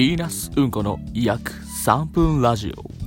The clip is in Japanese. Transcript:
ヴーナスうんこの約3分ラジオ。